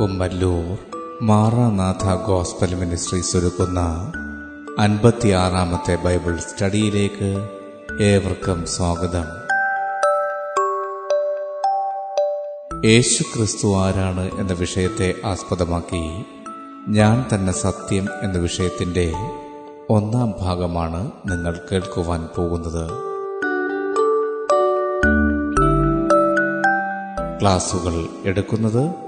Kummallur Maranatha gospel ministries ഒരുക്കുന്ന അൻപത്തിയാറാമത്തെ Bible സ്റ്റഡിയിലേക്ക് ഏവർക്കും സ്വാഗതം. യേശു ക്രിസ്തു ആരാണ് എന്ന വിഷയത്തെ ആസ്പദമാക്കി ഞാൻ തന്നെ സത്യം എന്ന വിഷയത്തിന്റെ ഒന്നാം ഭാഗമാണ് നിങ്ങൾ കേൾക്കുവാൻ പോകുന്നത്. ക്ലാസുകൾ എടുക്കുന്നത്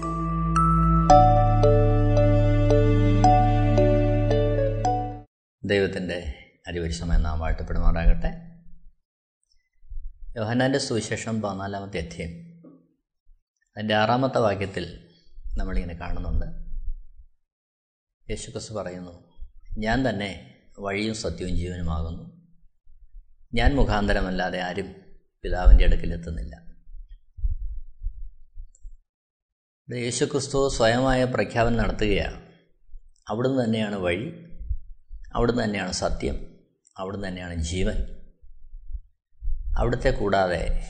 ദൈവത്തിന്റെ അരിപരിശ്രമം നാം വാഴ്ത്തപ്പെടുമാറാകട്ടെ. യോഹന്നാന്റെ സുവിശേഷം പതിനാലാമത്തെ അധ്യയം. അതിന്റെ ആറാമത്തെ വാക്യത്തിൽ നമ്മളിങ്ങനെ കാണുന്നുണ്ട്. യേശുക്രിസ്തു പറയുന്നു ഞാൻ തന്നെ വഴിയും സത്യവും ജീവനുമാകുന്നു. ഞാൻ മുഖാന്തരമല്ലാതെ ആരും പിതാവിന്റെ അടുക്കിലെത്തുന്നില്ല യേശുക്രിസ്തു സ്വയമായ പ്രഖ്യാപനം നടത്തുകയാണ്. അവിടുന്ന് തന്നെയാണ് വഴി. അവിടുന്ന് തന്നെയാണ് സത്യം. അവിടുന്ന് തന്നെയാണ് ജീവൻ. അവിടുത്തെ കൂടാതെ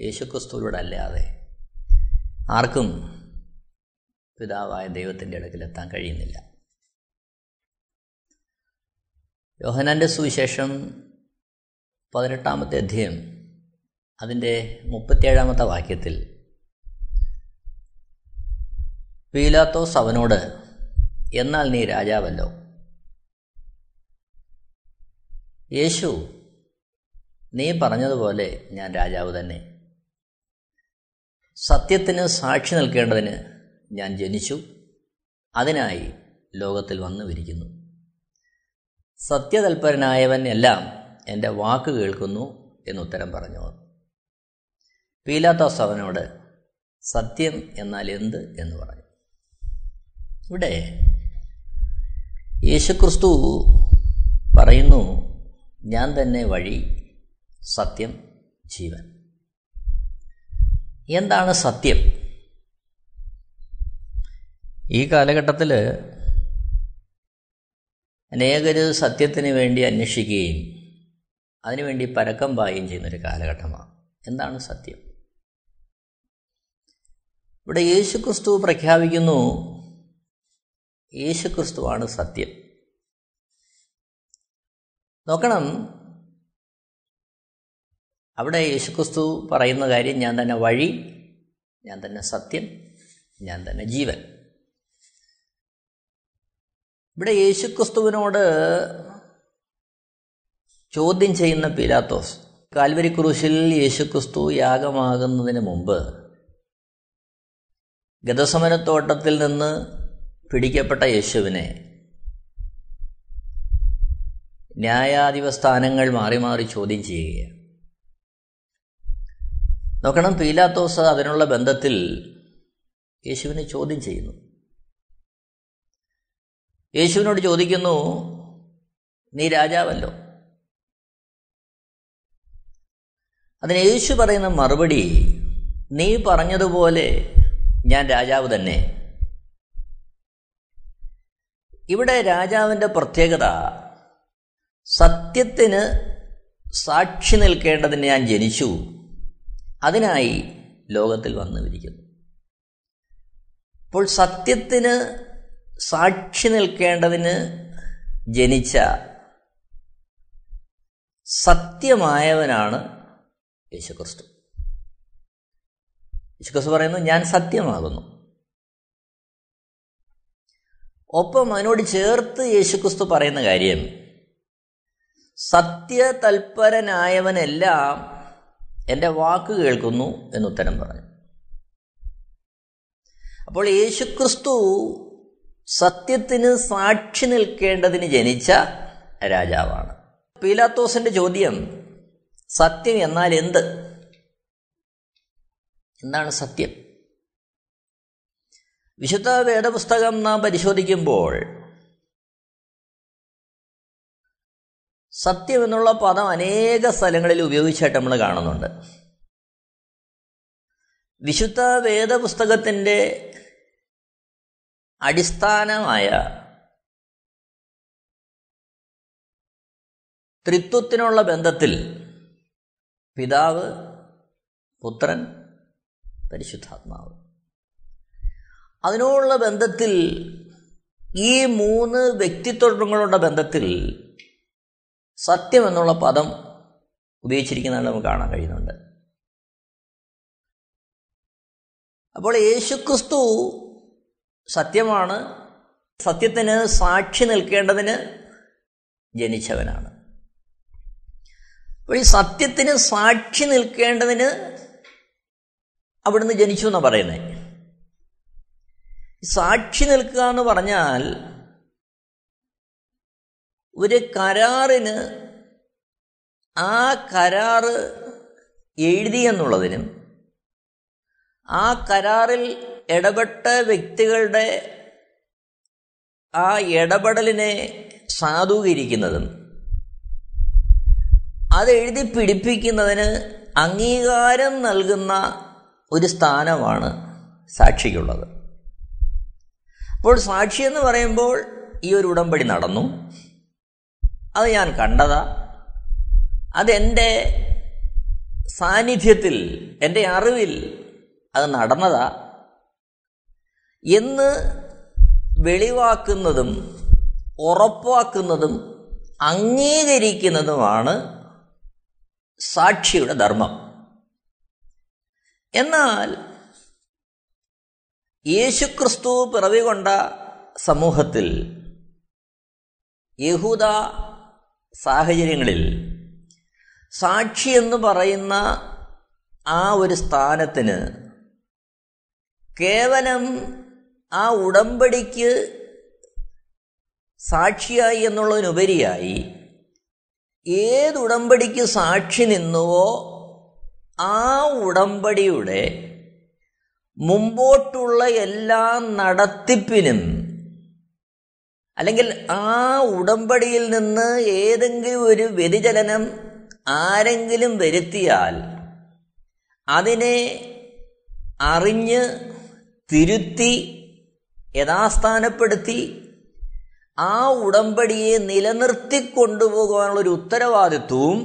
യേശുക്രിസ്തുവിലൂടെ അല്ലാതെ ആർക്കും പിതാവായ ദൈവത്തിന്റെ അടുക്കിലെത്താൻ കഴിയുന്നില്ല. യോഹനാന്റെ സുവിശേഷം പതിനെട്ടാമത്തെ അധ്യയം അതിന്റെ മുപ്പത്തിയേഴാമത്തെ വാക്യത്തിൽ പീലാത്തോസ് അവനോട് എന്നാൽ നീ രാജാവല്ലോ യേശു നീ പറഞ്ഞതുപോലെ ഞാൻ രാജാവ് തന്നെ. സത്യത്തിന് സാക്ഷി നിൽക്കേണ്ടതിന് ഞാൻ ജനിച്ചു. അതിനായി ലോകത്തിൽ വന്നു വിരിക്കുന്നു. സത്യതൽപരനായവൻ എല്ലാം എന്റെ വാക്ക് കേൾക്കുന്നു എന്നുത്തരം പറഞ്ഞു. പീലാത്തോസ് അവനോട് സത്യം എന്നാൽ എന്ത്? എന്ന് പറഞ്ഞു. ഇവിടെ യേശുക്രിസ്തു പറയുന്നു ഞാൻ തന്നെ വഴി സത്യം ജീവൻ. എന്താണ് സത്യം? ഈ കാലഘട്ടത്തിൽ അനേകർ സത്യത്തിന് വേണ്ടി അന്വേഷിക്കുകയും അതിനുവേണ്ടി പരക്കം പായുകയും ചെയ്യുന്നൊരു കാലഘട്ടമാണ്. എന്താണ് സത്യം? ഇവിടെ യേശുക്രിസ്തു പ്രഖ്യാപിക്കുന്നു യേശുക്രിസ്തുവാണ് സത്യം. നോക്കണം. അവിടെ യേശുക്രിസ്തു പറയുന്ന കാര്യം ഞാൻ തന്നെ വഴി ഞാൻ തന്നെ സത്യം ഞാൻ തന്നെ ജീവൻ. ഇവിടെ യേശുക്രിസ്തുവിനോട് ചോദ്യം ചെയ്യുന്ന പീലാത്തോസ് കാൽവരി ക്രൂശിൽ യേശുക്രിസ്തു യാഗമാകുന്നതിന് മുമ്പ് ഗതസമനത്തോട്ടത്തിൽ നിന്ന് പിടിക്കപ്പെട്ട യേശുവിനെ ന്യായാധിപ സ്ഥാനങ്ങൾ മാറി മാറി ചോദ്യം ചെയ്യുകയാണ്. നോക്കണം പീലാത്തോസ് അതിനുള്ള ബന്ധത്തിൽ യേശുവിനെ ചോദ്യം ചെയ്യുന്നു. യേശുവിനോട് ചോദിക്കുന്നു നീ രാജാവല്ലോ? അതിന് യേശു പറയുന്ന മറുപടി നീ പറഞ്ഞതുപോലെ ഞാൻ രാജാവ് തന്നെ. ഇവിടെ രാജാവിന്റെ പ്രത്യേകത സത്യത്തിന് സാക്ഷി നിൽക്കേണ്ടതിന് ഞാൻ ജനിച്ചു. അതിനായി ലോകത്തിൽ വന്നു വിരിക്കുന്നു അപ്പോൾ സത്യത്തിന് സാക്ഷി നിൽക്കേണ്ടതിന് ജനിച്ച സത്യമായവനാണ് യേശുക്രിസ്തു. യേശുക്രിസ്തു പറയുന്നു ഞാൻ സത്യമാകുന്നു. ഒപ്പം അതിനോട് ചേർത്ത് യേശുക്രിസ്തു പറയുന്ന കാര്യം സത്യതൽപരനായവനെല്ലാം എന്റെ വാക്ക് കേൾക്കുന്നു എന്നുത്തരം പറഞ്ഞു. അപ്പോൾ യേശുക്രിസ്തു സത്യത്തിന് സാക്ഷി നിൽക്കേണ്ടതിന് ജനിച്ച രാജാവാണ്. പീലാത്തോസിന്റെ ചോദ്യം സത്യം എന്നാൽ എന്ത്? എന്താണ് സത്യം? വിശുദ്ധ വേദപുസ്തകം നാം പരിശോധിക്കുമ്പോൾ സത്യം എന്നുള്ള പദം അനേക സ്ഥലങ്ങളിൽ ഉപയോഗിച്ചായിട്ട് നമ്മൾ കാണുന്നുണ്ട്. വിശുദ്ധ വേദപുസ്തകത്തിന്റെ അടിസ്ഥാനമായ ത്രിത്വത്തിനുള്ള ബന്ധത്തിൽ പിതാവ് പുത്രൻ പരിശുദ്ധാത്മാവ്. അതിനോടുള്ള ബന്ധത്തിൽ ഈ മൂന്ന് വ്യക്തിത്വങ്ങളുടെ ബന്ധത്തിൽ സത്യം എന്നുള്ള പദം ഉപയോഗിച്ചിരിക്കുന്നതാണ് നമുക്ക് കാണാൻ കഴിയുന്നുണ്ട്. അപ്പോൾ യേശുക്രിസ്തു സത്യമാണ് സത്യത്തിന് സാക്ഷി നിൽക്കേണ്ടതിന് ജനിച്ചവനാണ്. അപ്പോൾ ഈ സത്യത്തിന് സാക്ഷി നിൽക്കേണ്ടതിന് അവിടുന്ന് ജനിച്ചു എന്നാണ് പറയുന്നത് സാക്ഷി നിൽക്കുക എന്ന് പറഞ്ഞാൽ ഒരു കരാറിന് ആ കരാറ് എഴുതി എന്നുള്ളതിനും ആ കരാറിൽ ഇടപെട്ട വ്യക്തികളുടെ ആ ഇടപെടലിനെ സാധൂകരിക്കുന്നതും അത് എഴുതി പിടിപ്പിക്കുന്നതിന് അംഗീകാരം നൽകുന്ന ഒരു സ്ഥാനമാണ് സാക്ഷിക്കുള്ളത്. അപ്പോൾ സാക്ഷി എന്ന് പറയുമ്പോൾ ഈ ഒരു ഉടമ്പടി നടന്നു. അത് ഞാൻ കണ്ടതാ. അതെന്റെ സാന്നിധ്യത്തിൽ എന്റെ അറിവിൽ അത് നടന്നതാ. എന്ന് വെളിവാക്കുന്നതും ഉറപ്പാക്കുന്നതും അംഗീകരിക്കുന്നതുമാണ് സാക്ഷിയുടെ ധർമ്മം. എന്നാൽ യേശുക്രിസ്തു പിറവി കൊണ്ട സമൂഹത്തിൽ യഹൂദ സാഹചര്യങ്ങളിൽ സാക്ഷി എന്ന് പറയുന്ന ആ ഒരു സ്ഥാനത്തിന് കേവലം ആ ഉടമ്പടിക്ക് സാക്ഷിയായി എന്നുള്ളതിനുപരിയായി ഏതുടമ്പടിക്ക് സാക്ഷി നിന്നുവോ ആ ഉടമ്പടിയുടെ മുമ്പോട്ടുള്ള എല്ലാ നടത്തിപ്പിനും അല്ലെങ്കിൽ ആ ഉടമ്പടിയിൽ നിന്ന് ഏതെങ്കിലും ഒരു വ്യതിചലനം ആരെങ്കിലും വരുത്തിയാൽ അതിനെ അറിഞ്ഞ് തിരുത്തി യഥാസ്ഥാനപ്പെടുത്തി ആ ഉടമ്പടിയെ നിലനിർത്തി കൊണ്ടുപോകാനുള്ള ഒരു ഉത്തരവാദിത്വവും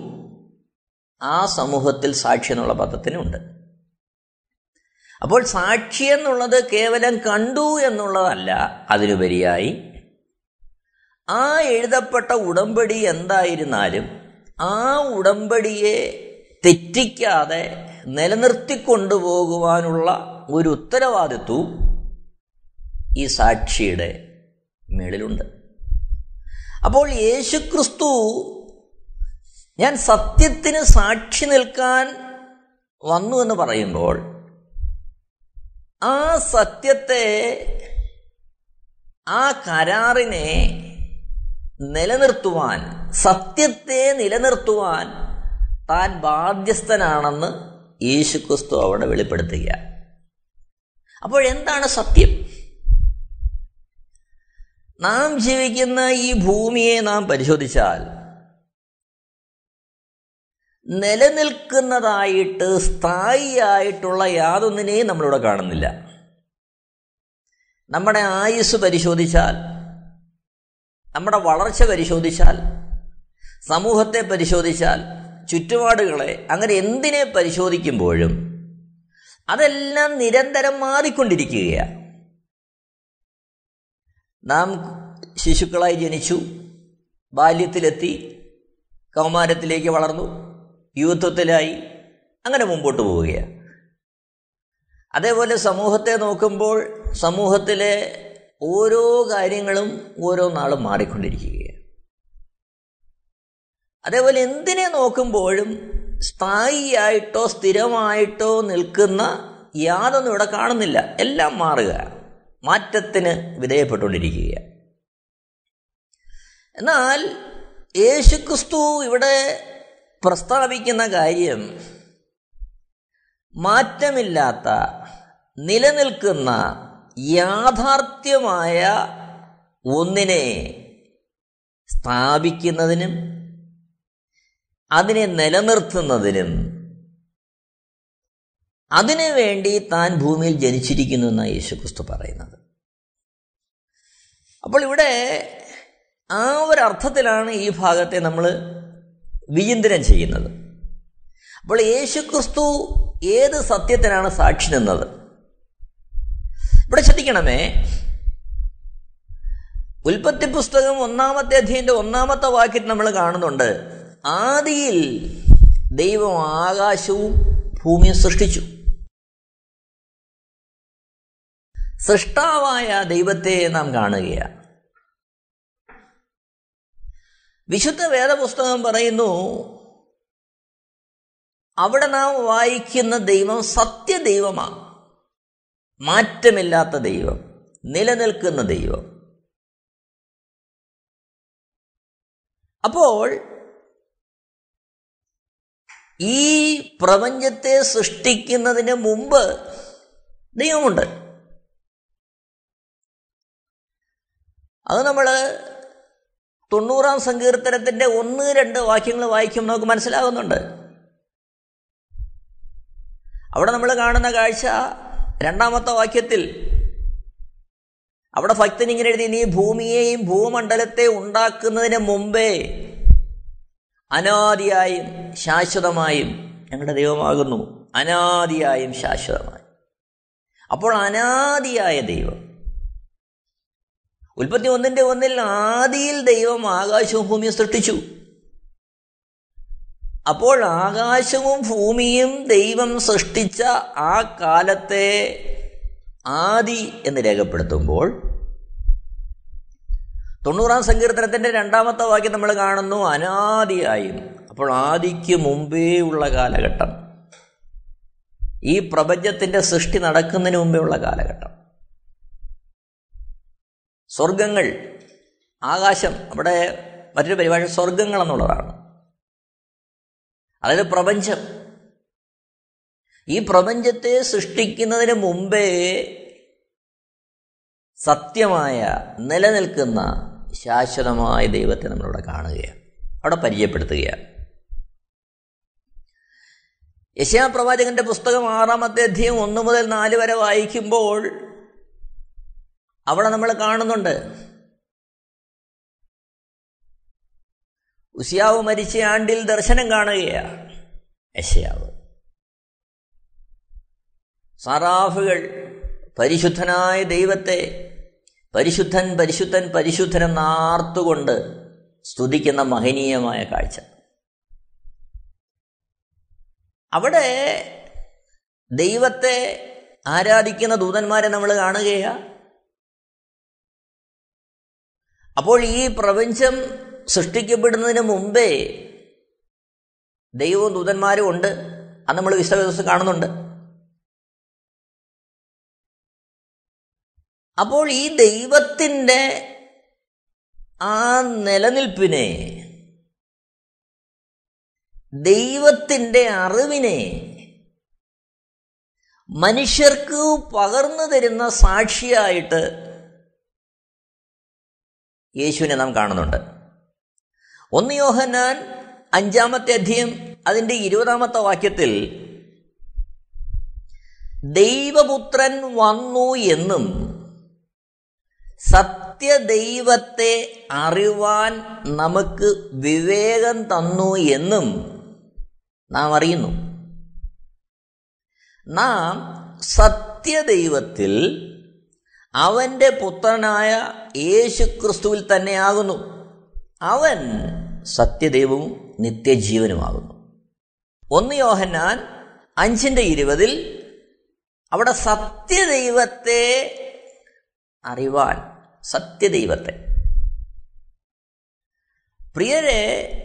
ആ സമൂഹത്തിൽ സാക്ഷി എന്നുള്ള പദത്തിനുണ്ട്. അപ്പോൾ സാക്ഷി എന്നുള്ളത് കേവലം കണ്ടു എന്നുള്ളതല്ല അതിലുപരിയായി ആ എഴുതപ്പെട്ട ഉടമ്പടി എന്തായിരുന്നാലും ആ ഉടമ്പടിയെ തെറ്റിക്കാതെ നിലനിർത്തിക്കൊണ്ടുപോകുവാനുള്ള ഒരു ഉത്തരവാദിത്വവും ഈ സാക്ഷിയുടെ മേളിലുണ്ട്. അപ്പോൾ യേശുക്രിസ്തു ഞാൻ സത്യത്തിന് സാക്ഷി നിൽക്കാൻ വന്നു എന്ന് പറയുമ്പോൾ ആ സത്യത്തെ ആ കരാറിനെ നിലനിർത്തുവാൻ സത്യത്തെ നിലനിർത്തുവാൻ താൻ ബാധ്യസ്ഥനാണെന്ന് യേശുക്രിസ്തു അവിടെ വെളിപ്പെടുത്തുക അപ്പോൾ എന്താണ് സത്യം? നാം ജീവിക്കുന്ന ഈ ഭൂമിയെ നാം പരിശോധിച്ചാൽ നിലനിൽക്കുന്നതായിട്ട് സ്ഥായിയായിട്ടുള്ള യാതൊന്നിനെയും നമ്മളിവിടെ കാണുന്നില്ല. നമ്മുടെ ആയുസ് പരിശോധിച്ചാൽ നമ്മുടെ വളർച്ച പരിശോധിച്ചാൽ സമൂഹത്തെ പരിശോധിച്ചാൽ ചുറ്റുപാടുകളെ അങ്ങനെ എന്തിനെ പരിശോധിക്കുമ്പോഴും അതെല്ലാം നിരന്തരം മാറിക്കൊണ്ടിരിക്കുകയാണ് നാം ശിശുക്കളായി ജനിച്ചു ബാല്യത്തിലെത്തി കൗമാരത്തിലേക്ക് വളർന്നു യൂത്വത്തിലായി അങ്ങനെ മുമ്പോട്ട് പോവുകയാണ് അതേപോലെ സമൂഹത്തെ നോക്കുമ്പോൾ സമൂഹത്തിലെ ഓരോ കാര്യങ്ങളും ഓരോ നാളും മാറിക്കൊണ്ടിരിക്കുകയാണ്. അതേപോലെ എന്തിനെ നോക്കുമ്പോഴും സ്ഥായിയായിട്ടോ സ്ഥിരമായിട്ടോ നിൽക്കുന്ന യാതൊന്നും ഇവിടെ കാണുന്നില്ല. എല്ലാം മാറുക. മാറ്റത്തിന് വിധേയപ്പെട്ടുകൊണ്ടിരിക്കുക എന്നാൽ യേശുക്രിസ്തു ഇവിടെ പ്രസ്താവിക്കുന്ന കാര്യം മാറ്റമില്ലാത്ത നിലനിൽക്കുന്ന യാഥാർത്ഥ്യമായ ഒന്നിനെ സ്ഥാപിക്കുന്നതിനും അതിനെ നിലനിർത്തുന്നതിനും അതിനു വേണ്ടി താൻ ഭൂമിയിൽ ജനിച്ചിരിക്കുന്നു എന്നാണ് യേശുക്രിസ്തു പറയുന്നത്. അപ്പോൾ ഇവിടെ ആ ഒരു അർത്ഥത്തിലാണ് ഈ ഭാഗത്തെ നമ്മൾ വിചിന്തനം ചെയ്യുന്നത്. അപ്പോൾ യേശുക്രിസ്തു ഏത് സത്യത്തിനാണ് സാക്ഷി നിന്നത്? ഇവിടെ ശ്രദ്ധിക്കണമേ. ഉൽപ്പത്തി പുസ്തകം ഒന്നാമത്തെ അധ്യയന്റെ ഒന്നാമത്തെ വാക്യത്തിൽ നമ്മൾ കാണുന്നുണ്ട്. ആദിയിൽ ദൈവം ആകാശവും ഭൂമിയും സൃഷ്ടിച്ചു. സൃഷ്ടാവായ ദൈവത്തെ നാം കാണുകയാണ്. വിശുദ്ധ വേദപുസ്തകം പറയുന്നു അവിടെ നാം വായിക്കുന്ന ദൈവം സത്യദൈവമാണ്. മാറ്റമില്ലാത്ത ദൈവം നിലനിൽക്കുന്ന ദൈവം. അപ്പോൾ ഈ പ്രപഞ്ചത്തെ സൃഷ്ടിക്കുന്നതിന് മുമ്പ് ദൈവമുണ്ട്. അത് നമ്മൾ തൊണ്ണൂറാം സങ്കീർത്തനത്തിന്റെ ഒന്ന് രണ്ട് വാക്യങ്ങൾ വായിക്കും നമുക്ക് മനസ്സിലാകുന്നുണ്ട്. അവിടെ നമ്മൾ കാണുന്ന കാഴ്ച രണ്ടാമത്തെ വാക്യത്തിൽ അവിടെ ഭക്തൻ ഇങ്ങനെ എഴുതി നീ ഭൂമിയെയും ഭൂമണ്ഡലത്തെ ഉണ്ടാക്കുന്നതിന് മുമ്പേ അനാദിയായും ശാശ്വതമായും ഞങ്ങളുടെ ദൈവമാകുന്നു. അനാദിയായും ശാശ്വതമായും. അപ്പോൾ അനാദിയായ ദൈവം ഉൽപ്പത്തി ഒന്നിന്റെ ഒന്നിൽ ആദിയിൽ ദൈവം ആകാശവും ഭൂമിയും സൃഷ്ടിച്ചു. അപ്പോൾ ആകാശവും ഭൂമിയും ദൈവം സൃഷ്ടിച്ച ആ കാലത്തെ ആദി എന്ന് രേഖപ്പെടുത്തുമ്പോൾ തൊണ്ണൂറാം സങ്കീർത്തനത്തിന്റെ രണ്ടാമത്തെ വാക്യം നമ്മൾ കാണുന്നു അനാദിയായും. അപ്പോൾ ആദിക്ക് മുമ്പേ ഉള്ള കാലഘട്ടം. ഈ പ്രപഞ്ചത്തിന്റെ സൃഷ്ടി നടക്കുന്നതിന് മുമ്പേ ഉള്ള കാലഘട്ടം. സ്വർഗങ്ങൾ ആകാശം അവിടെ മറ്റൊരു പരിഭാഷ സ്വർഗങ്ങൾ എന്നുള്ളതാണ്. അതായത് പ്രപഞ്ചം. ഈ പ്രപഞ്ചത്തെ സൃഷ്ടിക്കുന്നതിന് മുമ്പേ സത്യമായ നിലനിൽക്കുന്ന ശാശ്വതമായ ദൈവത്തെ നമ്മളിവിടെ കാണുകയാണ്. അവിടെ പരിചയപ്പെടുത്തുകയാണ്. യശാ പ്രവാചകന്റെ പുസ്തകം ആറാമത്തെ അധ്യയം ഒന്ന് മുതൽ നാല് വരെ വായിക്കുമ്പോൾ അവിടെ നമ്മൾ കാണുന്നുണ്ട് ഉസിയാവ് മരിച്ച ആണ്ടിൽ ദർശനം കാണുകയാണ് യശയാവ്. സറാഫുകൾ പരിശുദ്ധനായ ദൈവത്തെ പരിശുദ്ധൻ പരിശുദ്ധൻ എന്നാർത്തുകൊണ്ട് സ്തുതിക്കുന്ന മഹനീയമായ കാഴ്ച. അവിടെ ദൈവത്തെ ആരാധിക്കുന്ന ദൂതന്മാരെ നമ്മൾ കാണുകയാണ് അപ്പോൾ ഈ പ്രപഞ്ചം സൃഷ്ടിക്കപ്പെടുന്നതിന് മുമ്പേ ദൈവവും ദൂതന്മാരും ഉണ്ട്. അത് നമ്മൾ വിശ്വവിശ്വസം കാണുന്നുണ്ട്. അപ്പോൾ ഈ ദൈവത്തിന്റെ ആ നിലനിൽപ്പിനെ ദൈവത്തിന്റെ അറിവിനെ മനുഷ്യർക്ക് പകർന്നു തരുന്ന സാക്ഷിയായിട്ട് യേശുവിനെ നാം കാണുന്നുണ്ട്. ഒന്ന് യോഹന്നാൻ അഞ്ചാമത്തെ അധ്യയം അതിന്റെ ഇരുപതാമത്തെ വാക്യത്തിൽ ദൈവപുത്രൻ വന്നു എന്നും സത്യദൈവത്തെ അറിവാൻ നമുക്ക് വിവേകം തന്നു എന്നും നാം അറിയുന്നു. നാം സത്യദൈവത്തിൽ അവന്റെ പുത്രനായ യേശുക്രിസ്തുവിൽ തന്നെയാകുന്നു. അവൻ സത്യദൈവവും നിത്യജീവനുമാകുന്നു. ഒന്ന് യോഹന്നാൻ അഞ്ചിന്റെ ഇരുപതിൽ അവിടെ സത്യദൈവത്തെ അറിവാൻ സത്യദൈവത്തെ. പ്രിയരെ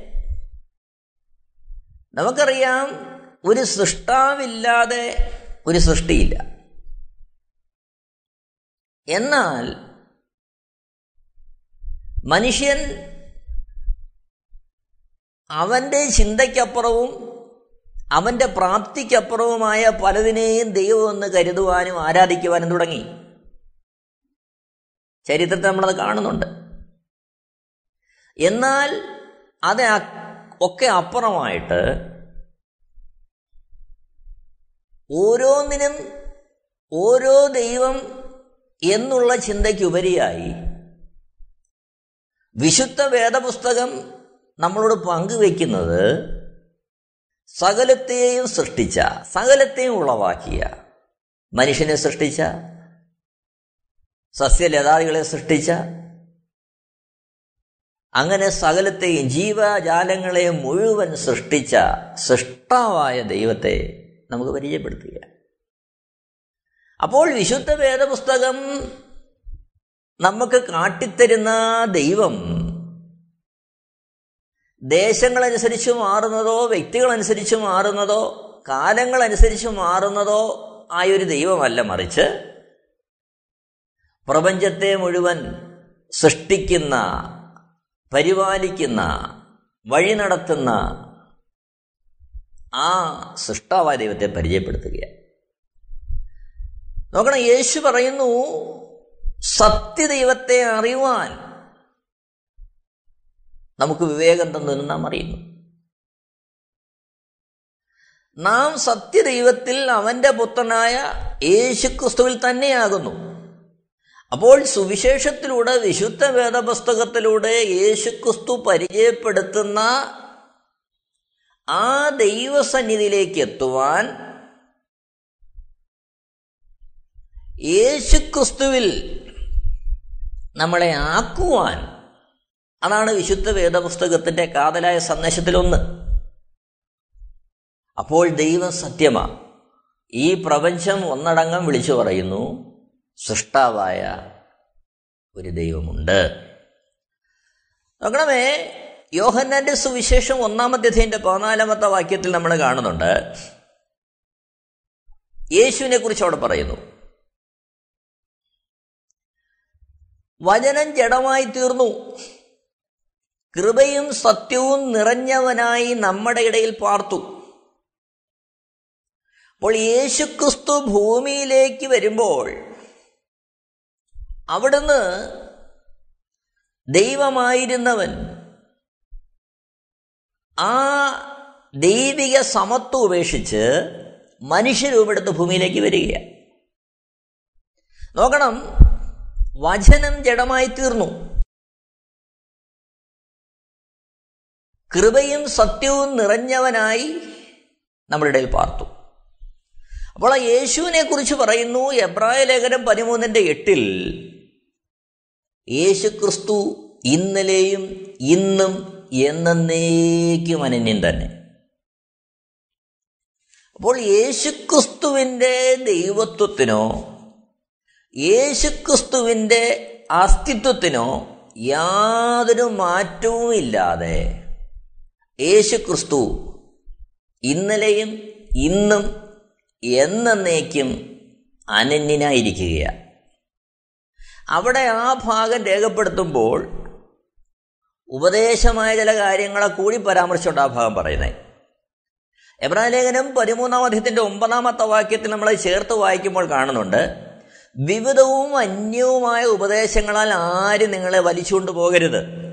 നമുക്കറിയാം ഒരു സൃഷ്ടാവില്ലാതെ ഒരു സൃഷ്ടിയില്ല. എന്നാൽ മനുഷ്യൻ അവന്റെ ചിന്തയ്ക്കപ്പുറവും അവന്റെ പ്രാപ്തിക്കപ്പുറവുമായ പലതിനെയും ദൈവമെന്ന് കരുതുവാനും ആരാധിക്കുവാനും തുടങ്ങി. ചരിത്രത്തെ നമ്മളത് കാണുന്നുണ്ട്. എന്നാൽ അത് ഒക്കെ അപ്പുറമായിട്ട് ഓരോന്നിനും ഓരോ ദൈവം എന്നുള്ള ചിന്തയ്ക്കുപരിയായി വിശുദ്ധ വേദപുസ്തകം നമ്മളോട് പങ്കുവെക്കുന്നത് സകലത്തെയും സൃഷ്ടിച്ച സകലത്തെയും ഉളവാക്കിയ മനുഷ്യനെ സൃഷ്ടിച്ച സസ്യലതാദികളെ സൃഷ്ടിച്ച അങ്ങനെ സകലത്തെയും ജീവജാലങ്ങളെ മുഴുവൻ സൃഷ്ടിച്ച സൃഷ്ടാവായ ദൈവത്തെ നമുക്ക് പരിചയപ്പെടുത്തുക. അപ്പോൾ വിശുദ്ധ വേദപുസ്തകം നമുക്ക് കാട്ടിത്തരുന്ന ദൈവം ദേശങ്ങളനുസരിച്ച് മാറുന്നതോ വ്യക്തികളനുസരിച്ച് മാറുന്നതോ കാലങ്ങളനുസരിച്ച് മാറുന്നതോ ആയൊരു ദൈവമല്ല മറിച്ച് പ്രപഞ്ചത്തെ മുഴുവൻ സൃഷ്ടിക്കുന്ന പരിപാലിക്കുന്ന വഴി നടത്തുന്ന ആ സൃഷ്ടാവായ ദൈവത്തെ പരിചയപ്പെടുത്തുകയാണ്. നോക്കണം യേശു പറയുന്നു സത്യദൈവത്തെ അറിയുവാൻ നമുക്ക് വിവേകം തന്നു നാം അറിയുന്നു. നാം സത്യദൈവത്തിൽ അവന്റെ പുത്രനായ യേശുക്രിസ്തുവിൽ തന്നെയാകുന്നു. അപ്പോൾ സുവിശേഷത്തിലൂടെ വിശുദ്ധ വേദപുസ്തകത്തിലൂടെ യേശുക്രിസ്തു പരിചയപ്പെടുത്തുന്ന ആ ദൈവസന്നിധിയിലേക്ക് എത്തുവാൻ യേശുക്രിസ്തുവിൽ നമ്മളെ ആക്കുവാൻ അതാണ് വിശുദ്ധ വേദപുസ്തകത്തിന്റെ കാതലായ സന്ദേശത്തിലൊന്ന്. അപ്പോൾ ദൈവം സത്യമാ. ഈ പ്രപഞ്ചം ഒന്നടങ്കം വിളിച്ചു പറയുന്നു സൃഷ്ടാവായ ഒരു ദൈവമുണ്ട്. നോക്കണമേ യോഹന്നാന്റെ സുവിശേഷം ഒന്നാമത്തെ അധ്യയന്റെ പതിനാലാമത്തെ വാക്യത്തിൽ നമ്മൾ കാണുന്നുണ്ട്. യേശുവിനെ കുറിച്ച് അവിടെ പറയുന്നു. വചനം ജഡമായി തീർന്നു. കൃപയും സത്യവും നിറഞ്ഞവനായി നമ്മുടെ ഇടയിൽ പാർത്തു. അപ്പോൾ യേശുക്രിസ്തു ഭൂമിയിലേക്ക് വരുമ്പോൾ അവിടുന്ന് ദൈവമായിരുന്നവൻ ആ ദൈവിക സമത്വം ഉപേക്ഷിച്ച് മനുഷ്യരൂപെടുത്ത് ഭൂമിയിലേക്ക് വരികയാണ്. നോക്കണം വചനം ജഡമായി തീർന്നു കൃപയും സത്യവും നിറഞ്ഞവനായി നമ്മുടെ ഇടയിൽ പാർത്തു. അപ്പോൾ ആ യേശുവിനെ കുറിച്ച് പറയുന്നു എബ്രായ ലേഖനം പതിമൂന്നിന്റെ എട്ടിൽ യേശു ക്രിസ്തു ഇന്നലെയും ഇന്നും എന്നേക്കും അനന്യം തന്നെ. അപ്പോൾ യേശുക്രിസ്തുവിന്റെ ദൈവത്വത്തിനോ യേശുക്രിസ്തുവിന്റെ അസ്തിത്വത്തിനോ യാതൊരു മാറ്റവും ഇല്ലാതെ യേശുക്രിസ്തു ഇന്നലെയും ഇന്നും എന്നേക്കും അനന്യനായിരിക്കുകയാണ്. അവിടെ ആ ഭാഗം രേഖപ്പെടുത്തുമ്പോൾ ഉപദേശമായ ചില കാര്യങ്ങളെ കൂടി പരാമർശിച്ചുകൊണ്ട് ആ ഭാഗം പറയുന്നത്. എബ്രാഹിം ലേഖനം പതിമൂന്നാം അധ്യത്തിന്റെ ഒമ്പതാമത്തെ വാക്യത്തിൽ നമ്മളെ ചേർത്ത് വായിക്കുമ്പോൾ കാണുന്നുണ്ട് വിവിധവും അന്യവുമായ ഉപദേശങ്ങളാൽ ആരും നിങ്ങളെ വലിച്ചുകൊണ്ട് പോകരുത്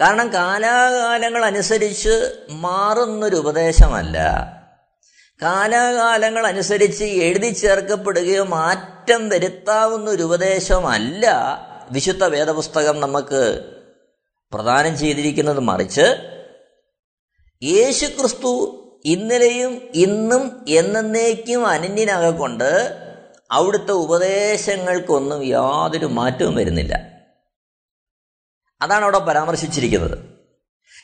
കാരണം കാലാകാലങ്ങൾ അനുസരിച്ച് മാറുന്നൊരു ഉപദേശമല്ല. കാലാകാലങ്ങൾ അനുസരിച്ച് എഴുതി ചേർക്കപ്പെടുകയോ മാറ്റം വരുത്താവുന്ന ഒരു ഉപദേശമല്ല വിശുദ്ധ വേദപുസ്തകം നമുക്ക് പ്രദാനം ചെയ്തിരിക്കുന്നത്. മറിച്ച് യേശു ക്രിസ്തു ഇന്നലെയും ഇന്നും എന്നേക്കും അനന്യനാകൊണ്ട് അവിടുത്തെ ഉപദേശങ്ങൾക്കൊന്നും യാതൊരു മാറ്റവും വരുന്നില്ല. അതാണ് അവിടെ പരാമർശിച്ചിരിക്കുന്നത്.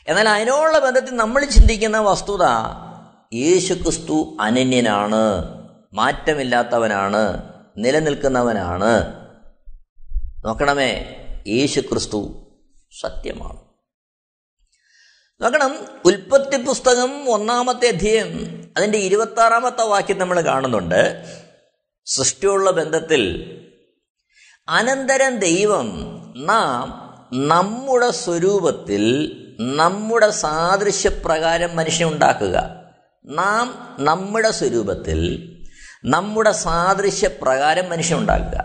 എന്നാൽ അതിനോടുള്ള ബന്ധത്തിൽ നമ്മൾ ചിന്തിക്കുന്ന വസ്തുത യേശുക്രിസ്തു അനന്യനാണ് മാറ്റമില്ലാത്തവനാണ് നിലനിൽക്കുന്നവനാണ്. നോക്കണമേ യേശുക്രിസ്തു സത്യമാണ്. നോക്കണം ഉൽപ്പത്തി പുസ്തകം ഒന്നാമത്തെ അധ്യയം അതിന്റെ ഇരുപത്തി ആറാമത്തെ വാക്യം നമ്മൾ കാണുന്നുണ്ട്. സൃഷ്ടിയുള്ള ബന്ധത്തിൽ അനന്തരം ദൈവം നാം നമ്മുടെ സ്വരൂപത്തിൽ നമ്മുടെ സാദൃശ്യപ്രകാരം മനുഷ്യനെ ഉണ്ടാക്കുക. നാം നമ്മുടെ സ്വരൂപത്തിൽ നമ്മുടെ സാദൃശ്യപ്രകാരം മനുഷ്യൻ ഉണ്ടാക്കുക.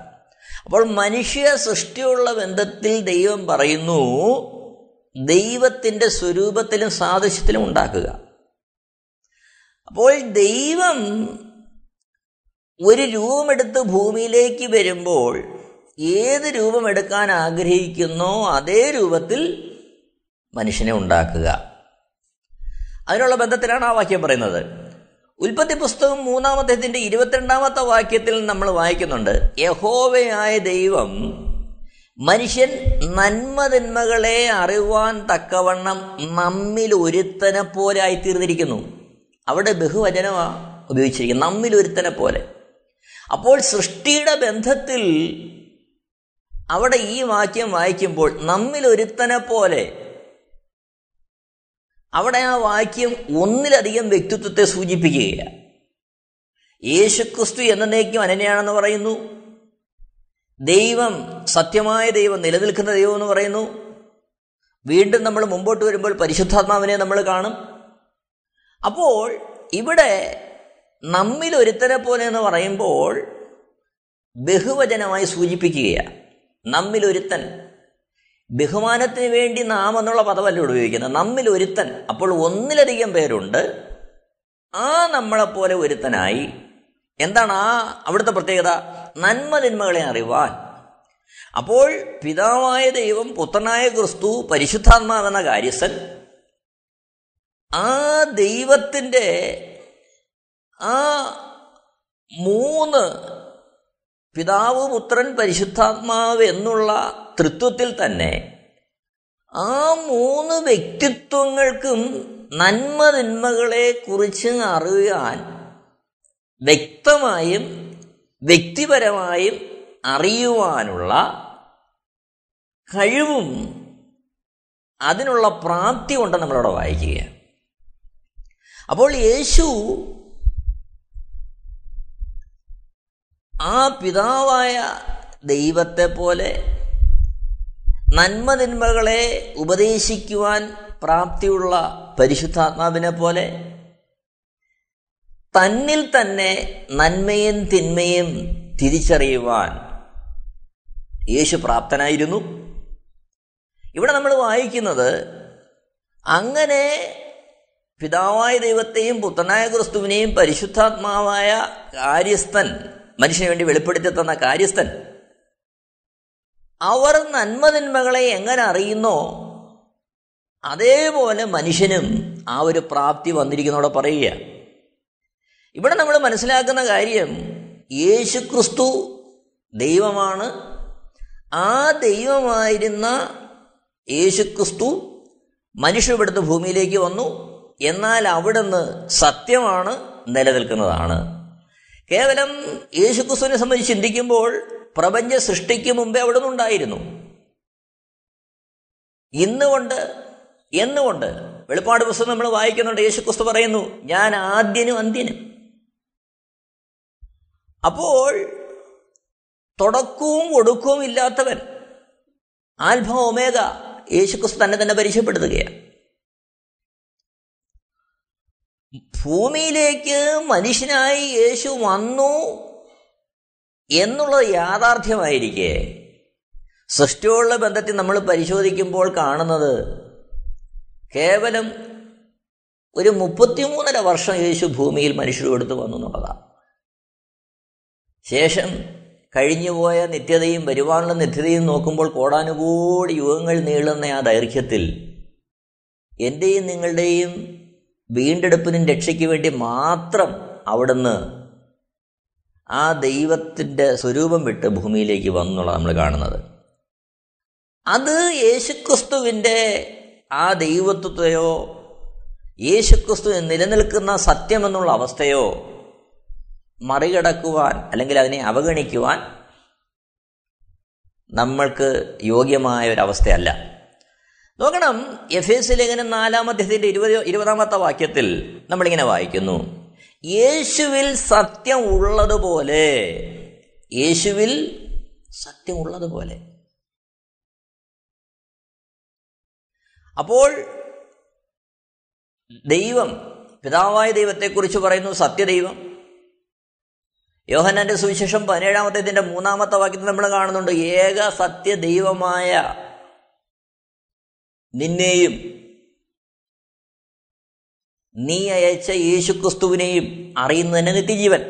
അപ്പോൾ മനുഷ്യ സൃഷ്ടിയുള്ള ബന്ധത്തിൽ ദൈവം പറയുന്നു ദൈവത്തിന്റെ സ്വരൂപത്തിലും സാദൃശ്യത്തിലും ഉണ്ടാക്കുക. അപ്പോൾ ദൈവം ഒരു രൂപമെടുത്ത് ഭൂമിയിലേക്ക് വരുമ്പോൾ ഏത് രൂപം എടുക്കാൻ ആഗ്രഹിക്കുന്നോ അതേ രൂപത്തിൽ മനുഷ്യനെ ഉണ്ടാക്കുക. അതിനുള്ള ബന്ധത്തിലാണ് ആ വാക്യം പറയുന്നത്. ഉൽപ്പത്തി പുസ്തകം മൂന്നാമത്തെ ഇരുപത്തിരണ്ടാമത്തെ വാക്യത്തിൽ നമ്മൾ വായിക്കുന്നുണ്ട് യഹോവയായ ദൈവം മനുഷ്യൻ നന്മതിന്മകളെ അറിവാൻ തക്കവണ്ണം നമ്മിൽ ഒരുത്തനെ പോലെ ആയിത്തീർന്നിരിക്കുന്നു. അവിടെ ബഹുവചനമാണ് ഉപയോഗിച്ചിരിക്കുന്നത് നമ്മിൽ ഒരുത്തനെ പോലെ. അപ്പോൾ സൃഷ്ടിയുടെ ബന്ധത്തിൽ അവിടെ ഈ വാക്യം വായിക്കുമ്പോൾ നമ്മിൽ ഒരുത്തനെ പോലെ അവിടെ ആ വാക്യം ഒന്നിലധികം വ്യക്തിത്വത്തെ സൂചിപ്പിക്കുകയാണ്. യേശുക്രിസ്തു എന്നേക്കും അനന്യാണെന്ന് പറയുന്നു. ദൈവം സത്യമായ ദൈവം നിലനിൽക്കുന്ന ദൈവം എന്ന് പറയുന്നു. വീണ്ടും നമ്മൾ മുമ്പോട്ട് വരുമ്പോൾ പരിശുദ്ധാത്മാവിനെ നമ്മൾ കാണും. അപ്പോൾ ഇവിടെ നമ്മിൽ ഒരുത്തരെ പോലെ എന്ന് പറയുമ്പോൾ ബഹുവചനമായി സൂചിപ്പിക്കുകയാണ്. നമ്മിൽ ഒരുത്തൻ ബഹുമാനത്തിന് വേണ്ടി നാം എന്നുള്ള പദമല്ല ഉപയോഗിക്കുന്നത്? നമ്മിലൊരുത്തൻ. അപ്പോൾ ഒന്നിലധികം പേരുണ്ട്. ആ നമ്മളെപ്പോലെ ഒരുത്തനായി എന്താണ് ആ അവിടുത്തെ പ്രത്യേകത? നന്മതിന്മകളെ അറിവാൻ. അപ്പോൾ പിതാവായ ദൈവം പുത്രനായ ക്രിസ്തു പരിശുദ്ധാത്മാവെന്ന കാര്യസ്ഥൻ ആ ദൈവത്തിന്റെ ആ മൂന്ന് പിതാവ് പുത്രൻ പരിശുദ്ധാത്മാവ് എന്നുള്ള തൃത്വത്തിൽ തന്നെ ആ മൂന്ന് വ്യക്തിത്വങ്ങൾക്കും നന്മതിന്മകളെ കുറിച്ച് അറിയാൻ വ്യക്തമായും വ്യക്തിപരമായും അറിയുവാനുള്ള കഴിവും അതിനുള്ള പ്രാപ്തി കൊണ്ട് നമ്മളവിടെ വായിക്കുക അപ്പോൾ യേശു ആ പിതാവായ ദൈവത്തെ പോലെ നന്മതിന്മകളെ ഉപദേശിക്കുവാൻ പ്രാപ്തിയുള്ള പരിശുദ്ധാത്മാവിനെ പോലെ തന്നിൽ തന്നെ നന്മയും തിന്മയും തിരിച്ചറിയുവാൻ യേശു പ്രാപ്തനായിരുന്നു. ഇവിടെ നമ്മൾ വായിക്കുന്നത് അങ്ങനെ പിതാവായ ദൈവത്തെയും പുത്രനായ ക്രിസ്തുവിനെയും പരിശുദ്ധാത്മാവായ കാര്യസ്ഥൻ മനുഷ്യന് വേണ്ടി വെളിപ്പെടുത്തി തന്ന കാര്യസ്ഥൻ. അവർ നന്മതിന്മകളെ എങ്ങനെ അറിയുന്നോ അതേപോലെ മനുഷ്യനും ആ ഒരു പ്രാപ്തി വന്നിരിക്കുന്നവിടെ പറയുക. ഇവിടെ നമ്മൾ മനസ്സിലാക്കുന്ന കാര്യം യേശു ക്രിസ്തു ദൈവമാണ്. ആ ദൈവമായിരുന്ന യേശുക്രിസ്തു മനുഷ്യ ഇവിടുന്ന് ഭൂമിയിലേക്ക് വന്നു. എന്നാൽ അവിടുന്ന് സത്യമാണ് നിലനിൽക്കുന്നതാണ്. കേവലം യേശുക്രിസ്തുവിനെ സംബന്ധിച്ച് ചിന്തിക്കുമ്പോൾ പ്രപഞ്ച സൃഷ്ടിക്ക് മുമ്പേ അവിടെ നിന്നുണ്ടായിരുന്നു ഇന്നുകൊണ്ട് എന്നുകൊണ്ട് വെളിപ്പാട് പുസ്തകം നമ്മൾ വായിക്കുന്നുണ്ട്. യേശുക്രിസ്തു പറയുന്നു ഞാൻ ആദ്യനും അന്ത്യനും. അപ്പോൾ തുടക്കവും ഒടുക്കവും ഇല്ലാത്തവൻ ആൽഫ ഒമേഗ യേശുക്രിസ്തു തന്നെ തന്നെ പരിചയപ്പെടുത്തുകയാണ്. ഭൂമിയിലേക്ക് മനുഷ്യനായി യേശു വന്നു എന്നുള്ളത് യാഥാർത്ഥ്യമായിരിക്കെ. സൃഷ്ടിയോടുള്ള ബന്ധത്തിൽ നമ്മൾ പരിശോധിക്കുമ്പോൾ കാണുന്നത് കേവലം ഒരു മുപ്പത്തിമൂന്നര വർഷം യേശു ഭൂമിയിൽ മനുഷ്യരെടുത്ത് വന്നു എന്നുള്ളതാണ്. ശേഷം കഴിഞ്ഞുപോയ നിത്യതയും വരുവാനുള്ള നിത്യതയും നോക്കുമ്പോൾ കോടാനുകൂടി യുഗങ്ങൾ നീളുന്ന ആ ദൈർഘ്യത്തിൽ എന്റെയും നിങ്ങളുടെയും വീണ്ടെടുപ്പിനും രക്ഷയ്ക്ക് വേണ്ടി മാത്രം അവിടുന്ന് ആ ദൈവത്തിന്റെ സ്വരൂപം വിട്ട് ഭൂമിയിലേക്ക് വന്നുള്ള നമ്മൾ കാണുന്നത്. അത് യേശുക്രിസ്തുവിന്റെ ആ ദൈവത്വത്തെയോ യേശുക്രിസ്തു നിലനിൽക്കുന്ന സത്യമെന്നുള്ള അവസ്ഥയോ മറികടക്കുവാൻ അല്ലെങ്കിൽ അതിനെ അവഗണിക്കുവാൻ നമ്മൾക്ക് യോഗ്യമായ ഒരവസ്ഥയല്ല നോക്കണം എഫ് എസ് ലേഖനം നാലാമധ്യത്തിന്റെ ഇരുപത് ഇരുപതാമത്തെ വാക്യത്തിൽ നമ്മളിങ്ങനെ വായിക്കുന്നു. യേശുവിൽ സത്യം ഉള്ളതുപോലെ. യേശുവിൽ സത്യം ഉള്ളതുപോലെ. അപ്പോൾ ദൈവം പിതാവായ ദൈവത്തെക്കുറിച്ച് പറയുന്നു സത്യദൈവം. യോഹനന്റെ സുവിശേഷം പതിനേഴാമത്തേതിന്റെ മൂന്നാമത്തെ വാക്യത്തിൽ നമ്മൾ കാണുന്നുണ്ട് ഏക സത്യ ദൈവമായ നിന്നെയും നീ അയച്ച യേശുക്രിസ്തുവിനെയും അറിയുന്നതന്നെ നിത്യജീവൻ.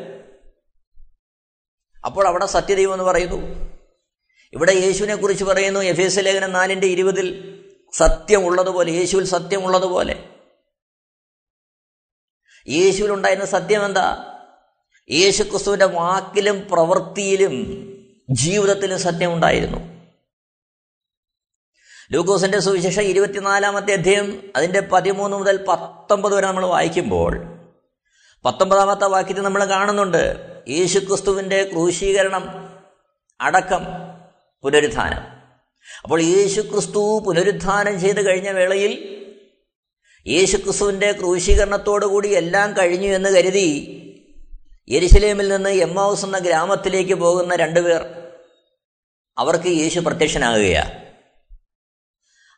അപ്പോൾ അവിടെ സത്യദൈവം എന്ന് പറയുന്നു. ഇവിടെ യേശുവിനെ കുറിച്ച് പറയുന്നു. എഫ് ലേഖനം നാലിന്റെ ഇരുപതിൽ സത്യമുള്ളതുപോലെ യേശുവിൽ സത്യമുള്ളതുപോലെ. യേശുവിൽ ഉണ്ടായിരുന്ന സത്യം എന്താ യേശുക്രിസ്തുവിന്റെ വാക്കിലും പ്രവൃത്തിയിലും ജീവിതത്തിലും സത്യം ഉണ്ടായിരുന്നു ലൂക്കോസിന്റെ സുവിശേഷം ഇരുപത്തിനാലാമത്തെ അധ്യയം അതിന്റെ പതിമൂന്ന് മുതൽ പത്തൊമ്പത് വരെ നമ്മൾ വായിക്കുമ്പോൾ പത്തൊമ്പതാമത്തെ വാക്യത്തിൽ നമ്മൾ കാണുന്നുണ്ട് യേശു ക്രിസ്തുവിന്റെ ക്രൂശീകരണം അടക്കം പുനരുദ്ധാനം അപ്പോൾ യേശുക്രിസ്തു പുനരുത്ഥാനം ചെയ്ത് കഴിഞ്ഞ വേളയിൽ യേശു ക്രിസ്തുവിന്റെ ക്രൂശീകരണത്തോടുകൂടി എല്ലാം കഴിഞ്ഞു എന്ന് കരുതി യെരുശലേമിൽ നിന്ന് എമ്മാവൂസ് എന്ന ഗ്രാമത്തിലേക്ക് പോകുന്ന രണ്ടുപേർ അവർക്ക് യേശു പ്രത്യക്ഷനാകുകയാണ്.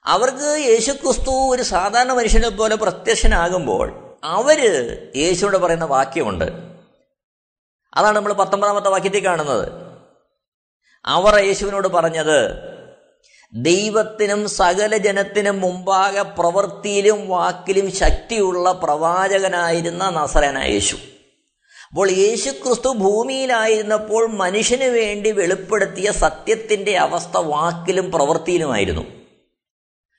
അവർക്ക് യേശു ക്രിസ്തു ഒരു സാധാരണ മനുഷ്യനെ പോലെ പ്രത്യക്ഷനാകുമ്പോൾ അവർ യേശുവിടെ പറയുന്ന വാക്യമുണ്ട്. അതാണ് നമ്മൾ പത്തൊമ്പതാമത്തെ വാക്യത്തിൽ കാണുന്നത്. അവർ യേശുവിനോട് പറഞ്ഞത് ദൈവത്തിനും സകല ജനത്തിനും മുമ്പാകെ പ്രവൃത്തിയിലും വാക്കിലും ശക്തിയുള്ള പ്രവാചകനായിരുന്ന നസറനായ യേശു. അപ്പോൾ യേശു ക്രിസ്തു ഭൂമിയിലായിരുന്നപ്പോൾ മനുഷ്യന് വേണ്ടി വെളിപ്പെടുത്തിയ സത്യത്തിന്റെ അവസ്ഥ വാക്കിലും പ്രവൃത്തിയിലുമായിരുന്നു.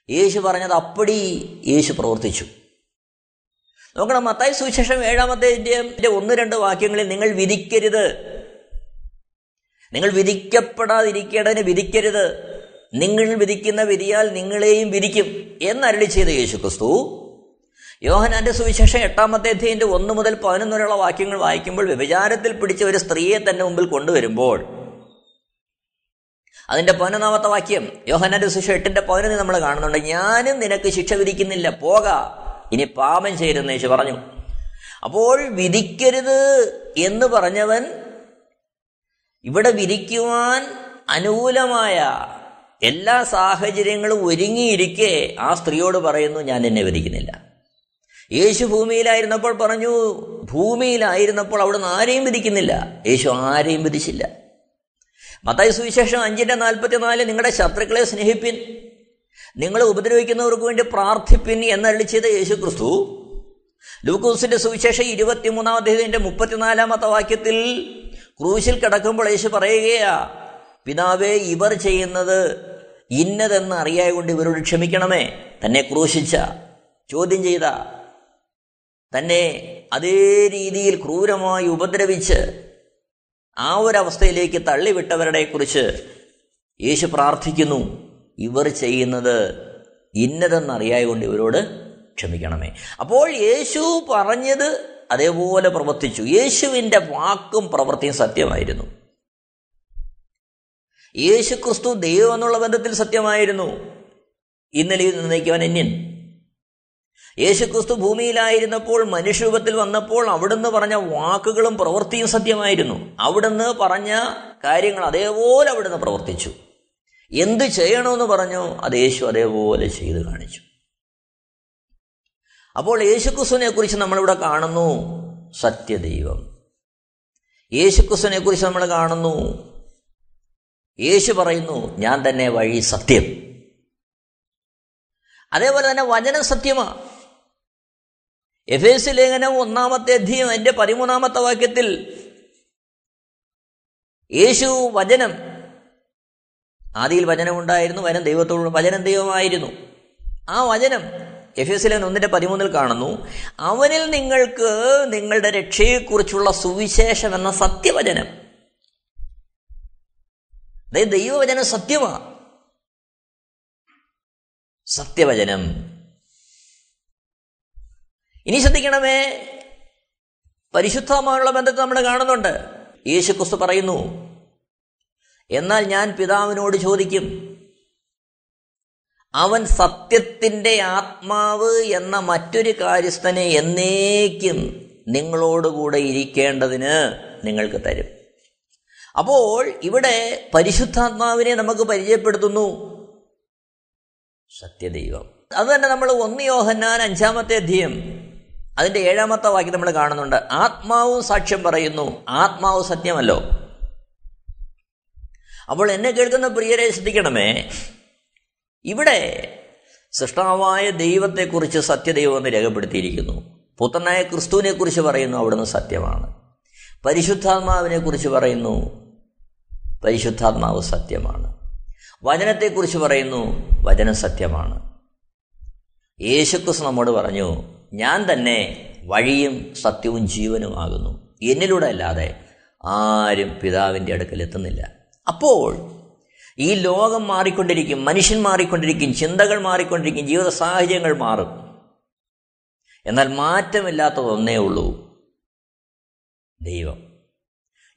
യേശു പറഞ്ഞത് അപ്പടി യേശു പ്രവർത്തിച്ചു. നോക്കണം മത്തായി സുവിശേഷം ഏഴാമത്തെ ഒന്ന് രണ്ട് വാക്യങ്ങളിൽ നിങ്ങൾ വിധിക്കരുത്. നിങ്ങൾ വിധിക്കപ്പെടാതിരിക്കേണ്ടതിന് വിധിക്കരുത്. നിങ്ങൾ വിധിക്കുന്ന വിധിയാൽ നിങ്ങളെയും വിധിക്കും എന്നരളി ചെയ്ത യേശു ക്രിസ്തു. യോഹനാന്റെ സുവിശേഷം എട്ടാമത്തെ അധ്യയന്റെ ഒന്ന് മുതൽ പതിനൊന്ന് വരെയുള്ള വാക്യങ്ങൾ വായിക്കുമ്പോൾ വ്യഭിചാരത്തിൽ പിടിച്ച ഒരു സ്ത്രീയെ തന്നെ മുമ്പിൽ കൊണ്ടുവരുമ്പോൾ അതിന്റെ പതിനൊന്നാമത്തെ വാക്യം യോഹനാന്റെ ശിക്ഷ എട്ടിന്റെ പതിനൊന്ന് നമ്മൾ കാണുന്നുണ്ട് ഞാനും നിനക്ക് ശിക്ഷ വിധിക്കുന്നില്ല പോക. ഇനി പാപം ചെയ്തെന്ന് യേശു പറഞ്ഞു. അപ്പോൾ വിധിക്കരുത് എന്ന് പറഞ്ഞവൻ ഇവിടെ വിധിക്കുവാൻ അനുകൂലമായ എല്ലാ സാഹചര്യങ്ങളും ഒരുങ്ങിയിരിക്കെ ആ സ്ത്രീയോട് പറയുന്നു ഞാൻ എന്നെ വിധിക്കുന്നില്ല. യേശു ഭൂമിയിലായിരുന്നപ്പോൾ പറഞ്ഞു ഭൂമിയിലായിരുന്നപ്പോൾ അവിടുന്ന് ആരെയും വിധിക്കുന്നില്ല. യേശു ആരെയും വിധിച്ചില്ല. മത്തായി സുവിശേഷം അഞ്ചിന്റെ നാൽപ്പത്തിനാല് നിങ്ങളുടെ ശത്രുക്കളെ സ്നേഹിപ്പിൻ. നിങ്ങൾ ഉപദ്രവിക്കുന്നവർക്ക് വേണ്ടി പ്രാർത്ഥിപ്പിൻ എന്നള്ളി ചെയ്ത യേശു ക്രിസ്തു ലൂക്കോസിന്റെ സുവിശേഷം ഇരുപത്തിമൂന്നാം അദ്ദേഹത്തിന്റെ മുപ്പത്തിനാലാമത്തെ വാക്യത്തിൽ ക്രൂശിൽ കിടക്കുമ്പോൾ യേശു പറയുകയാ പിതാവേ ഇവർ ചെയ്യുന്നത് ഇന്നതെന്ന് അറിയായ കൊണ്ട് ഇവരോട് ക്ഷമിക്കണമേ. തന്നെ ക്രൂശിച്ച ചോദ്യം ചെയ്ത തന്നെ അതേ രീതിയിൽ ക്രൂരമായി ഉപദ്രവിച്ച് ആ ഒരവസ്ഥയിലേക്ക് തള്ളിവിട്ടവരുടെ കുറിച്ച് യേശു പ്രാർത്ഥിക്കുന്നു. ഇവർ ചെയ്യുന്നത് ഇന്നതെന്നറിയായ കൊണ്ട് ഇവരോട് ക്ഷമിക്കണമേ. അപ്പോൾ യേശു പറഞ്ഞത് അതേപോലെ പ്രവർത്തിച്ചു. യേശുവിന്റെ വാക്കും പ്രവൃത്തിയും സത്യമായിരുന്നു. യേശു ക്രിസ്തു ദൈവം എന്നുള്ള ബന്ധത്തിൽ സത്യമായിരുന്നു. ഇന്നലെ നിന്നേക്കുവാൻ അന്യൻ. യേശുക്രിസ്തു ഭൂമിയിലായിരുന്നപ്പോൾ മനുഷ്യരൂപത്തിൽ വന്നപ്പോൾ അവിടുന്ന് പറഞ്ഞ വാക്കുകളും പ്രവൃത്തിയും സത്യമായിരുന്നു. അവിടുന്ന് പറഞ്ഞ കാര്യങ്ങൾ അതേപോലെ അവിടുന്ന് പ്രവർത്തിച്ചു. എന്ത് ചെയ്യണമെന്ന് പറഞ്ഞു അത് യേശു അതേപോലെ ചെയ്തു കാണിച്ചു. അപ്പോൾ യേശുക്രിസ്തുവിനെ കുറിച്ച് നമ്മളിവിടെ കാണുന്നു സത്യദൈവം. യേശുക്രിസ്തുവിനെ കുറിച്ച് നമ്മൾ കാണുന്നു യേശു പറയുന്നു ഞാൻ തന്നെ വഴി സത്യം. അതേപോലെ തന്നെ വചനം സത്യമാണ് എഫ് എസ് ലേഖനം ഒന്നാമത്തെ അധ്യയം എന്റെ പതിമൂന്നാമത്തെ വാക്യത്തിൽ യേശു വചനം ആദിയിൽ വചനം ഉണ്ടായിരുന്നു വചനം ദൈവത്തോട് വചനം ദൈവമായിരുന്നു. ആ വചനം എഫ് എസ് ലേഖനം ഒന്നിന്റെ പതിമൂന്നിൽ കാണുന്നു അവനിൽ നിങ്ങൾക്ക് നിങ്ങളുടെ രക്ഷയെക്കുറിച്ചുള്ള സുവിശേഷം എന്ന സത്യവചനം. അതായത് ദൈവവചനം സത്യമാണ് സത്യവചനം. ഇനി ശ്രദ്ധിക്കണമേ. പരിശുദ്ധമായുള്ള ബന്ധത്തെ നമ്മൾ കാണുന്നുണ്ട്. യേശു ക്രിസ്തു പറയുന്നു എന്നാൽ ഞാൻ പിതാവിനോട് ചോദിക്കും അവൻ സത്യത്തിന്റെ ആത്മാവ് എന്ന മറ്റൊരു കാര്യസ്ഥനെ എന്നേക്കും നിങ്ങളോടുകൂടെ ഇരിക്കേണ്ടതിന് നിങ്ങൾക്ക് തരും. അപ്പോൾ ഇവിടെ പരിശുദ്ധാത്മാവിനെ നമുക്ക് പരിചയപ്പെടുത്തുന്നു സത്യദൈവം. അതുതന്നെ നമ്മൾ ഒന്ന് യോഹന്നാൻ അഞ്ചാമത്തെ അധ്യയം അതിന്റെ ഏഴാമത്തെ വാക്യം നമ്മൾ കാണുന്നുണ്ട്. ആത്മാവും സാക്ഷ്യം പറയുന്നു. ആത്മാവ് സത്യമല്ലോ. അപ്പോൾ എന്നെ കേൾക്കുന്ന പ്രിയരെ ശ്രദ്ധിക്കണമേ. ഇവിടെ സൃഷ്ടാവായ ദൈവത്തെക്കുറിച്ച് സത്യദൈവം എന്ന് രേഖപ്പെടുത്തിയിരിക്കുന്നു. പുത്രനായ ക്രിസ്തുവിനെക്കുറിച്ച് പറയുന്നു അവിടുന്ന് സത്യമാണ്. പരിശുദ്ധാത്മാവിനെക്കുറിച്ച് പറയുന്നു പരിശുദ്ധാത്മാവ് സത്യമാണ്. വചനത്തെക്കുറിച്ച് പറയുന്നു വചനം സത്യമാണ്. യേശുക്രിസ്തു നമ്മോട് പറഞ്ഞു ഞാൻ തന്നെ വഴിയും സത്യവും ജീവനും ആകുന്നു. എന്നിലൂടെ അല്ലാതെ ആരും പിതാവിന്റെ അടുക്കൽ എത്തുന്നില്ല. അപ്പോൾ ഈ ലോകം മാറിക്കൊണ്ടിരിക്കും മനുഷ്യൻ മാറിക്കൊണ്ടിരിക്കും ചിന്തകൾ മാറിക്കൊണ്ടിരിക്കും ജീവിത സാഹചര്യങ്ങൾ മാറും. എന്നാൽ മാറ്റമില്ലാത്തത് ഒന്നേ ഉള്ളൂ. ദൈവം.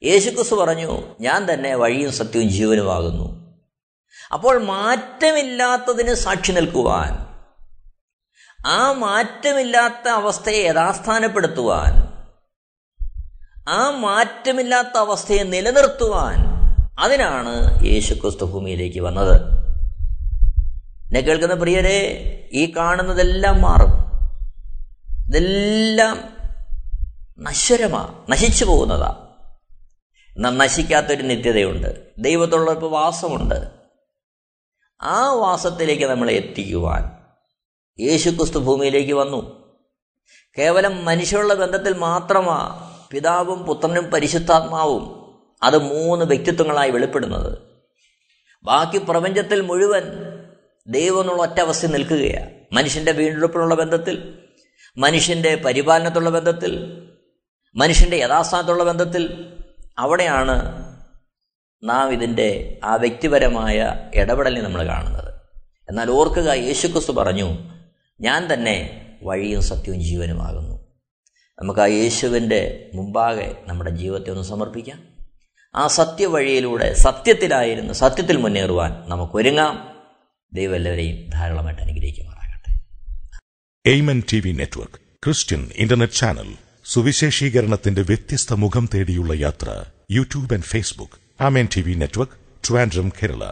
യേശുക്രിസ്തു പറഞ്ഞു ഞാൻ തന്നെ വഴിയും സത്യവും ജീവനുമാകുന്നു അപ്പോൾ മാറ്റമില്ലാത്തതിന് സാക്ഷി നിൽക്കുവാൻ ആ മാറ്റമില്ലാത്ത അവസ്ഥയെ യഥാസ്ഥാനപ്പെടുത്തുവാൻ ആ മാറ്റമില്ലാത്ത അവസ്ഥയെ നിലനിർത്തുവാൻ അതിനാണ് യേശുക്രിസ്തു ഭൂമിയിലേക്ക് വന്നത്. എന്നെ കേൾക്കുന്ന പ്രിയരെ ഈ കാണുന്നതെല്ലാം മാറും. ഇതെല്ലാം നശ്വരമാ നശിച്ചു പോകുന്നതാ. എന്നാൽ നശിക്കാത്തൊരു നിത്യതയുണ്ട്. ദൈവത്തോടൊപ്പം വാസമുണ്ട്. ആ വാസത്തിലേക്ക് നമ്മളെ എത്തിക്കുവാൻ യേശുക്രിസ്തു ഭൂമിയിലേക്ക് വന്നു. കേവലം മനുഷ്യരുടെ ബന്ധത്തിൽ മാത്രമാ പിതാവും പുത്രനും പരിശുദ്ധാത്മാവും അത് മൂന്ന് വ്യക്തിത്വങ്ങളായി വെളിപ്പെടുന്നത്. ബാക്കി പ്രപഞ്ചത്തിൽ മുഴുവൻ ദൈവം എന്നുള്ള ഒറ്റ അവസ്ഥ നിൽക്കുകയാണ് മനുഷ്യന്റെ വീണ്ടെടുപ്പിനുള്ള ബന്ധത്തിൽ മനുഷ്യന്റെ പരിപാലനത്തുള്ള ബന്ധത്തിൽ മനുഷ്യന്റെ യഥാസ്ഥാനത്തുള്ള ബന്ധത്തിൽ അവിടെയാണ് നാം ഇതിന്റെ ആ വ്യക്തിപരമായ ഇടപെടലിനെ നമ്മൾ കാണുന്നത്. എന്നാൽ ഓർക്കുക യേശുക്രിസ്തു പറഞ്ഞു ഞാൻ തന്നെ വഴിയും സത്യവും ജീവനുമാകുന്നു. നമുക്ക് ആ യേശുവിന്റെ മുമ്പാകെ നമ്മുടെ ജീവിതത്തെ ഒന്ന് സമർപ്പിക്കാം. ആ സത്യവഴിയിലൂടെ സത്യത്തിലായിരുന്നു സത്യത്തിൽ മുന്നേറുവാൻ നമുക്കൊരുങ്ങാം ദൈവം എല്ലാവരെയും ധാരാളമായിട്ട് അനുഗ്രഹിക്കുമാറാകട്ടെ. നെറ്റ്വർക്ക് ക്രിസ്ത്യൻ ഇന്റർനെറ്റ് ചാനൽ സുവിശേഷീകരണത്തിന്റെ വ്യത്യസ്ത മുഖം തേടിയുള്ള യാത്ര YouTube and Facebook amen T V network Trivandrum Kerala.